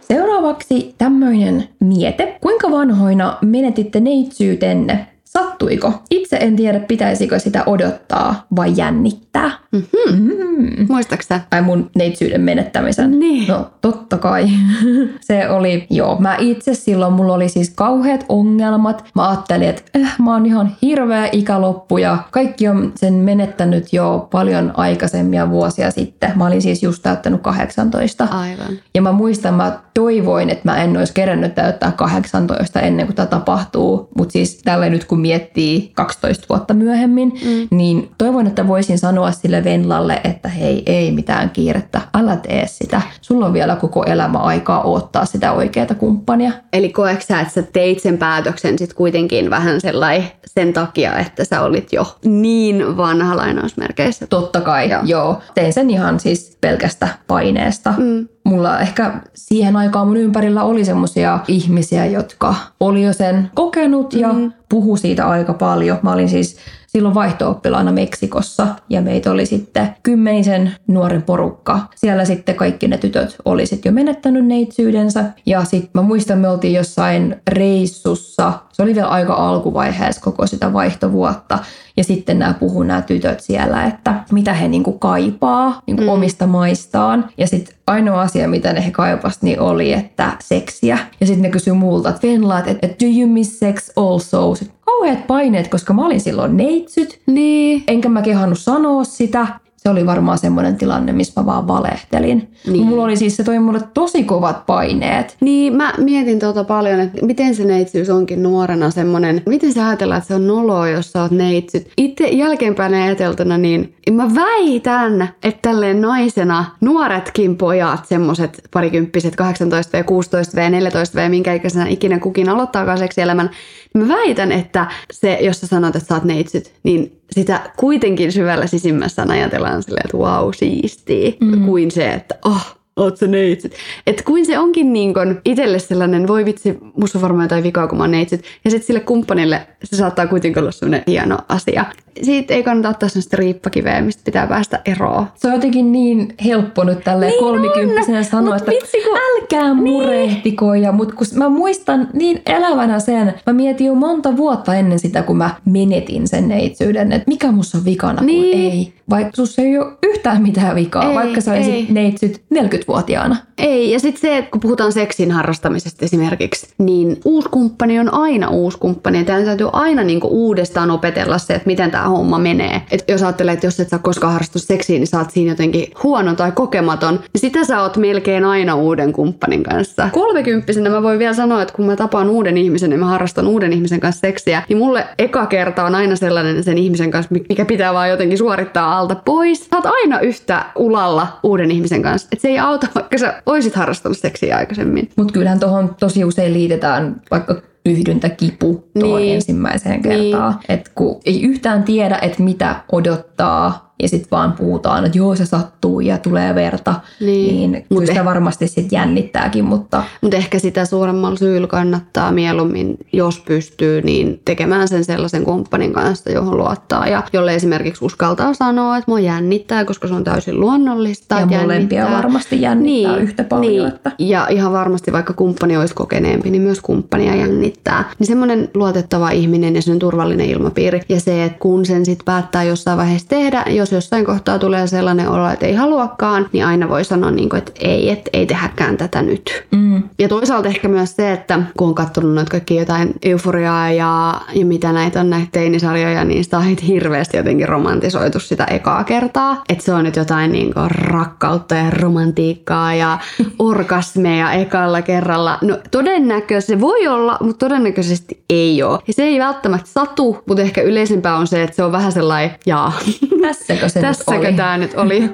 Seuraavaksi tämmöinen miete. Kuinka vanhoina menetitte neitsyytenne? Sattuiko? Itse en tiedä, pitäisikö sitä odottaa vai jännittää. Mm-hmm. Mm-hmm. Muistaaksä? Ai mun neitsyyden menettämisen? Niin. No, totta kai. se oli, joo. Mä itse silloin, mulla oli siis kauheat ongelmat. Mä ajattelin, että äh, mä oon ihan hirveä ikäloppu ja kaikki on sen menettänyt jo paljon aikaisemmia vuosia sitten. Mä olin siis just täyttänyt 18. Aivan. Ja mä muistan, mä toivoin, että mä en olisi kerännyt täyttää 18 ennen kuin tämä tapahtuu. Mutta siis tällä nyt kun miettii 12 vuotta myöhemmin, mm. niin toivon, että voisin sanoa sille Venlalle, että hei, ei mitään kiirettä, älä tee sitä. Sulla on vielä koko elämä aikaa odottaa sitä oikeaa kumppania. Eli koetko sä, että sä teit sen päätöksen sitten kuitenkin vähän sellainen sen takia, että sä olit jo niin vanha lainausmerkeissä? Totta kai, joo. joo. Tein sen ihan siis pelkästä paineesta. Mm mulla ehkä siihen aikaan mun ympärillä oli semmoisia ihmisiä, jotka oli jo sen kokenut ja mm. puhu siitä aika paljon. Mä olin siis silloin vaihto-oppilaana Meksikossa ja meitä oli sitten kymmenisen nuoren porukka. Siellä sitten kaikki ne tytöt oli sitten jo menettänyt neitsyydensä ja sitten mä muistan me oltiin jossain reissussa, se oli vielä aika alkuvaiheessa koko sitä vaihtovuotta ja sitten nämä puhuu nämä tytöt siellä, että mitä he niinku kaipaa niinku mm. omista maistaan. Ja sitten ainoa asia, mitä ne he kaipasivat, niin oli, että seksiä. Ja sitten ne kysyi multa, että Venla, että do you miss sex also? Sitten kauheat paineet, koska mä olin silloin neitsyt. Niin. Enkä mä kehannut sanoa sitä se oli varmaan semmoinen tilanne, missä mä vaan valehtelin. Niin. Mulla oli siis, se toi mulle tosi kovat paineet. Niin, mä mietin tuota paljon, että miten se neitsyys onkin nuorena semmoinen, miten sä ajatellaan, että se on noloa, jos sä oot neitsyt. Itse jälkeenpäin ajateltuna, niin mä väitän, että tälleen naisena nuoretkin pojat, semmoset parikymppiset, 18 V, 16 V, 14 V, minkä ikäisenä ikinä kukin aloittaakaan seksielämän, Mä väitän, että se, jos sä sanot, että sä oot neitsyt, niin sitä kuitenkin syvällä sisimmässä ajatellaan silleen, että wow, siistiä, mm. kuin se, että oh, oot sä neitsyt. Että kuin se onkin niin kun itselle sellainen, voi vitsi, musta varmaan jotain vikaa, kun mä oon neitsyt. Ja sitten sille kumppanille se saattaa kuitenkin olla sellainen hieno asia. Siitä ei kannata ottaa sellaista riippakiveä, mistä pitää päästä eroon. Se on jotenkin niin helppo nyt tälle niin kolmikymppisenä sanoa, että vitsi, kun... älkää niin. murehtiko. Ja, mutta kun mä muistan niin elävänä sen, mä mietin jo monta vuotta ennen sitä, kun mä menetin sen neitsyyden, että mikä musta on vikana, niin. kun ei. Vaikka sus ei ole yhtään mitään vikaa, ei, vaikka sä olisit neitsyt 40-vuotiaana. Ei, ja sitten se, että kun puhutaan seksin harrastamisesta esimerkiksi, niin uusi kumppani on aina uusi kumppani. Ja täytyy aina niinku uudestaan opetella se, että miten tämä homma menee. Et jos ajattelee, että jos et sä koskaan harrastu seksiin, niin sä oot siinä jotenkin huono tai kokematon, niin sitä sä oot melkein aina uuden kumppanin kanssa. Kolmekymppisenä mä voin vielä sanoa, että kun mä tapaan uuden ihmisen ja mä harrastan uuden ihmisen kanssa seksiä, niin mulle eka kerta on aina sellainen sen ihmisen kanssa, mikä pitää vaan jotenkin suorittaa alta pois. Sä oot aina yhtä ulalla uuden ihmisen kanssa. Et se ei auta, vaikka sä oisit harrastanut seksiä aikaisemmin. Mutta kyllähän tuohon tosi usein liitetään vaikka yhdyntäkipu tuohon niin. ensimmäiseen kertaan. Niin. Että kun ei yhtään tiedä, että mitä odottaa, ja sitten vaan puhutaan, että joo se sattuu ja tulee verta, niin, niin kyllä sitä eh- varmasti sitten jännittääkin. Mutta... mutta ehkä sitä suuremmalla syyllä kannattaa mieluummin, jos pystyy, niin tekemään sen sellaisen kumppanin kanssa, johon luottaa ja jolle esimerkiksi uskaltaa sanoa, että mua jännittää, koska se on täysin luonnollista. Ja molempia varmasti jännittää niin, yhtä paljon. Niin. Että... Ja ihan varmasti vaikka kumppani olisi kokeneempi, niin myös kumppania jännittää. Niin semmoinen luotettava ihminen ja sen turvallinen ilmapiiri ja se, että kun sen sitten päättää jossain vaiheessa tehdä, jos jossain kohtaa tulee sellainen olo, että ei haluakaan, niin aina voi sanoa, niin kuin, että ei, että ei tehäkään tätä nyt. Mm. Ja toisaalta ehkä myös se, että kun on katsonut noita kaikki jotain euforiaa ja, ja mitä näitä on näitä teinisarjoja, niin sitä on hirveästi jotenkin romantisoitu sitä ekaa kertaa. Että se on nyt jotain niin kuin rakkautta ja romantiikkaa ja orgasmeja ekalla kerralla. No todennäköisesti se voi olla, mutta todennäköisesti ei ole. Ja se ei välttämättä satu, mutta ehkä yleisempää on se, että se on vähän sellainen, jaa. Tässäkö se Tässäkö nyt oli? tämä nyt oli?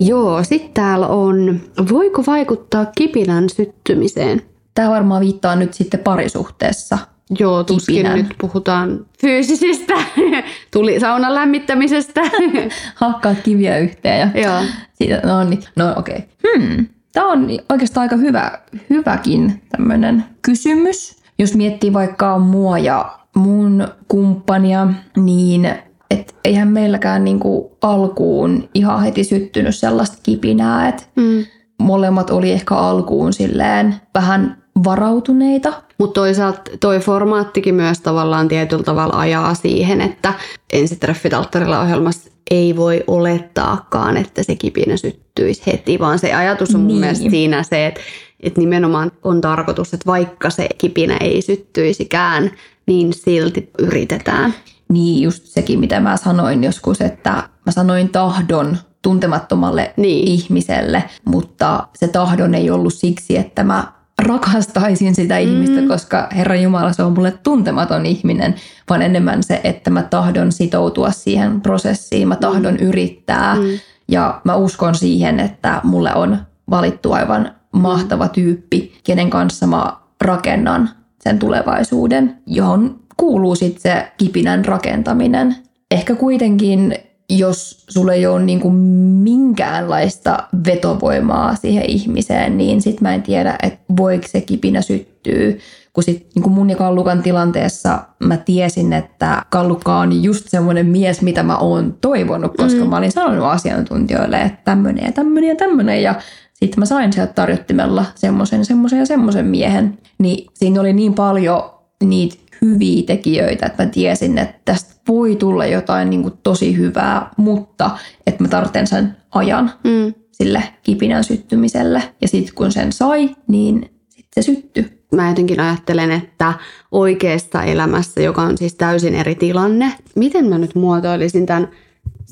Joo, sitten täällä on, voiko vaikuttaa kipinän syttymiseen? Tämä varmaan viittaa nyt sitten parisuhteessa. Joo, tuskin kipinän. nyt puhutaan fyysisistä, tuli saunan lämmittämisestä. Hakkaat kiviä yhteen ja Joo. Siitä, no niin, no okei. Okay. Hmm. Tämä on oikeastaan aika hyvä, hyväkin tämmöinen kysymys. Jos miettii vaikka mua ja mun kumppania, niin et eihän meilläkään niinku alkuun ihan heti syttynyt sellaista kipinää, että mm. molemmat oli ehkä alkuun silleen vähän varautuneita. Mutta toisaalta toi formaattikin myös tavallaan tietyllä tavalla ajaa siihen, että ensitreffit alttarilla ohjelmassa ei voi olettaakaan, että se kipinä syttyisi heti, vaan se ajatus on mun niin. mielestä siinä se, että, että nimenomaan on tarkoitus, että vaikka se kipinä ei syttyisikään, niin silti yritetään. Niin, just sekin, mitä mä sanoin joskus, että mä sanoin tahdon tuntemattomalle niin. ihmiselle, mutta se tahdon ei ollut siksi, että mä rakastaisin sitä mm. ihmistä, koska Herra Jumala, se on mulle tuntematon ihminen, vaan enemmän se, että mä tahdon sitoutua siihen prosessiin, mä tahdon mm. yrittää mm. ja mä uskon siihen, että mulle on valittu aivan mahtava tyyppi, kenen kanssa mä rakennan sen tulevaisuuden, johon kuuluu sitten se kipinän rakentaminen. Ehkä kuitenkin, jos sulle ei ole niin kuin minkäänlaista vetovoimaa siihen ihmiseen, niin sit mä en tiedä, että voiko se kipinä syttyy. Kun sit niin kuin mun ja Kallukan tilanteessa mä tiesin, että Kallukka on just semmoinen mies, mitä mä oon toivonut, koska mm. mä olin sanonut asiantuntijoille, että tämmöinen ja tämmöinen ja tämmöinen. Ja sitten mä sain sieltä tarjottimella semmoisen, semmoisen ja semmoisen miehen. Niin siinä oli niin paljon niitä hyviä tekijöitä, että mä tiesin, että tästä voi tulla jotain niin kuin tosi hyvää, mutta että mä tarvitsen sen ajan mm. sille kipinän syttymiselle. Ja sitten kun sen sai, niin sitten se syttyi. Mä jotenkin ajattelen, että oikeassa elämässä, joka on siis täysin eri tilanne, miten mä nyt muotoilisin tämän –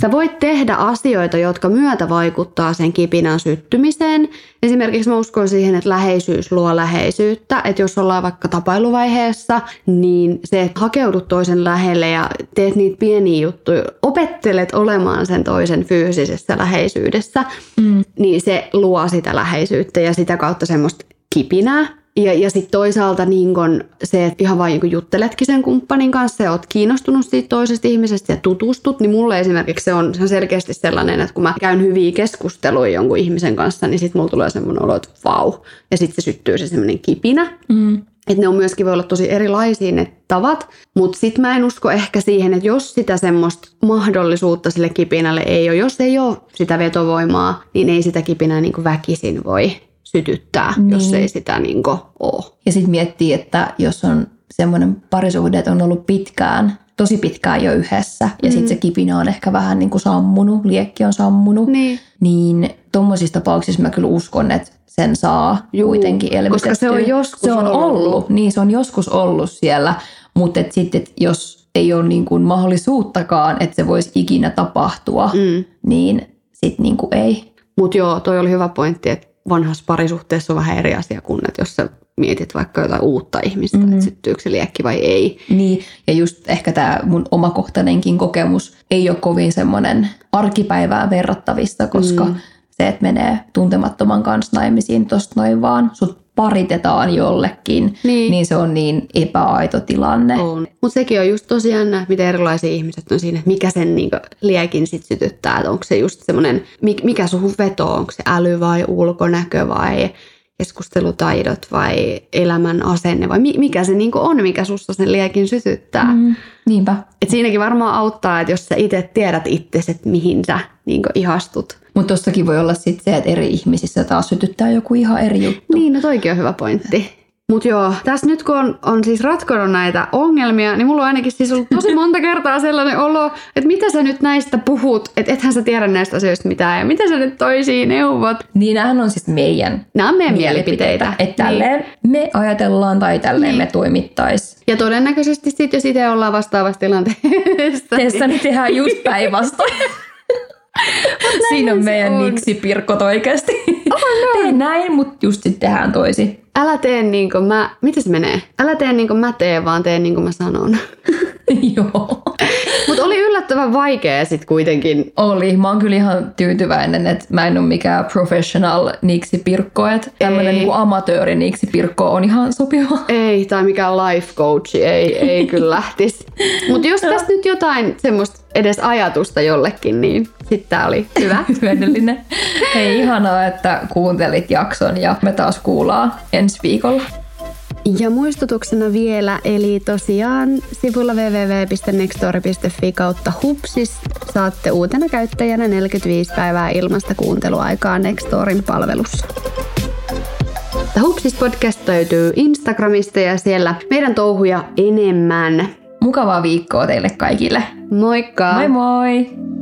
Sä voit tehdä asioita, jotka myötä vaikuttaa sen kipinän syttymiseen. Esimerkiksi mä uskon siihen, että läheisyys luo läheisyyttä. Että jos ollaan vaikka tapailuvaiheessa, niin se, että hakeudut toisen lähelle ja teet niitä pieniä juttuja, opettelet olemaan sen toisen fyysisessä läheisyydessä, mm. niin se luo sitä läheisyyttä ja sitä kautta semmoista kipinää. Ja, ja sitten toisaalta niin kun se, että ihan vain niin jutteletkin sen kumppanin kanssa ja oot kiinnostunut siitä toisesta ihmisestä ja tutustut, niin mulle esimerkiksi se on, se on selkeästi sellainen, että kun mä käyn hyviä keskusteluja jonkun ihmisen kanssa, niin sitten mulla tulee semmoinen olo, että vau. Ja sitten se syttyy se semmoinen kipinä. Mm. Että ne on myöskin voi olla tosi erilaisia ne tavat, mutta sitten mä en usko ehkä siihen, että jos sitä semmoista mahdollisuutta sille kipinälle ei ole, jos ei ole sitä vetovoimaa, niin ei sitä kipinää niin kuin väkisin voi sytyttää, niin. jos ei sitä niin ole. Ja sitten miettii, että jos on semmoinen parisuhde, että on ollut pitkään, tosi pitkään jo yhdessä, ja mm. sitten se kipinä on ehkä vähän niin kuin sammunut, liekki on sammunut, niin, niin tuommoisissa tapauksissa mä kyllä uskon, että sen saa Juu, kuitenkin elvytettyä. Koska se on joskus se on ollut. ollut. Niin, se on joskus ollut siellä, mutta et sitten et jos ei ole niin kuin mahdollisuuttakaan, että se voisi ikinä tapahtua, mm. niin sitten niin kuin ei. Mutta joo, toi oli hyvä pointti, että vanhassa parisuhteessa on vähän eri asia kuin, että jos sä mietit vaikka jotain uutta ihmistä, mm-hmm. että syttyykö se liekki vai ei. Niin, ja just ehkä tämä mun omakohtainenkin kokemus ei ole kovin semmoinen arkipäivää verrattavista, koska mm. se, että menee tuntemattoman kanssa naimisiin tosta noin vaan, sut paritetaan jollekin, niin, niin se on niin epäaito tilanne. Mutta sekin on just tosi jännä, miten erilaisia ihmiset on siinä, että mikä sen niinku liekin sit sytyttää. Että onko se just semmoinen, mikä suhun vetoo, onko se äly vai ulkonäkö vai keskustelutaidot vai elämän asenne vai mikä se niinku on, mikä sussa sen liekin sytyttää. Mm, niinpä. Et siinäkin varmaan auttaa, että jos sä itse tiedät itse, että mihin sä niinku ihastut. Mutta tossakin voi olla sitten se, että eri ihmisissä taas sytyttää joku ihan eri juttu. Niin, no toikin on hyvä pointti. Mutta joo, tässä nyt kun on, on siis ratkonut näitä ongelmia, niin mulla on ainakin siis ollut tosi monta kertaa sellainen olo, että mitä sä nyt näistä puhut, että ethän sä tiedä näistä asioista mitään ja mitä sä nyt toisiin neuvot. Niin nämähän on siis meidän Nämä on meidän mielipiteitä. mielipiteitä. Että tälleen niin. me ajatellaan tai tälleen niin. me toimittais. Ja todennäköisesti sitten jos itse ollaan vastaavassa tilanteessa. Tässä niin tehdään just päinvastoin. Siinä on meidän niksi pirkot oikeasti. Oh, no. Tee näin, mutta just sitten tehdään toisi. Älä tee niin kuin mä, miten se menee? Älä tee niin kuin mä teen, vaan tee niin kuin mä sanon. Joo. Mutta oli yllättävän vaikea sitten kuitenkin. Oli. Mä oon kyllä ihan tyytyväinen, että mä en ole mikään professional niksi pirkko, että tämmöinen niinku amatööri niksi pirkko on ihan sopiva. Ei, tai mikään life coach, ei, ei kyllä lähtisi. Mutta jos tästä nyt jotain semmoista edes ajatusta jollekin, niin sitten tämä oli hyvä. Hyödyllinen. Hei, ihanaa, että kuuntelit jakson ja me taas kuullaan ensi viikolla. Ja muistutuksena vielä, eli tosiaan sivulla www.nextory.fi kautta hupsis saatte uutena käyttäjänä 45 päivää ilmasta kuunteluaikaa Nextorin palvelussa. Hupsis podcast löytyy Instagramista ja siellä meidän touhuja enemmän. Mukavaa viikkoa teille kaikille. Moikka! Moi moi!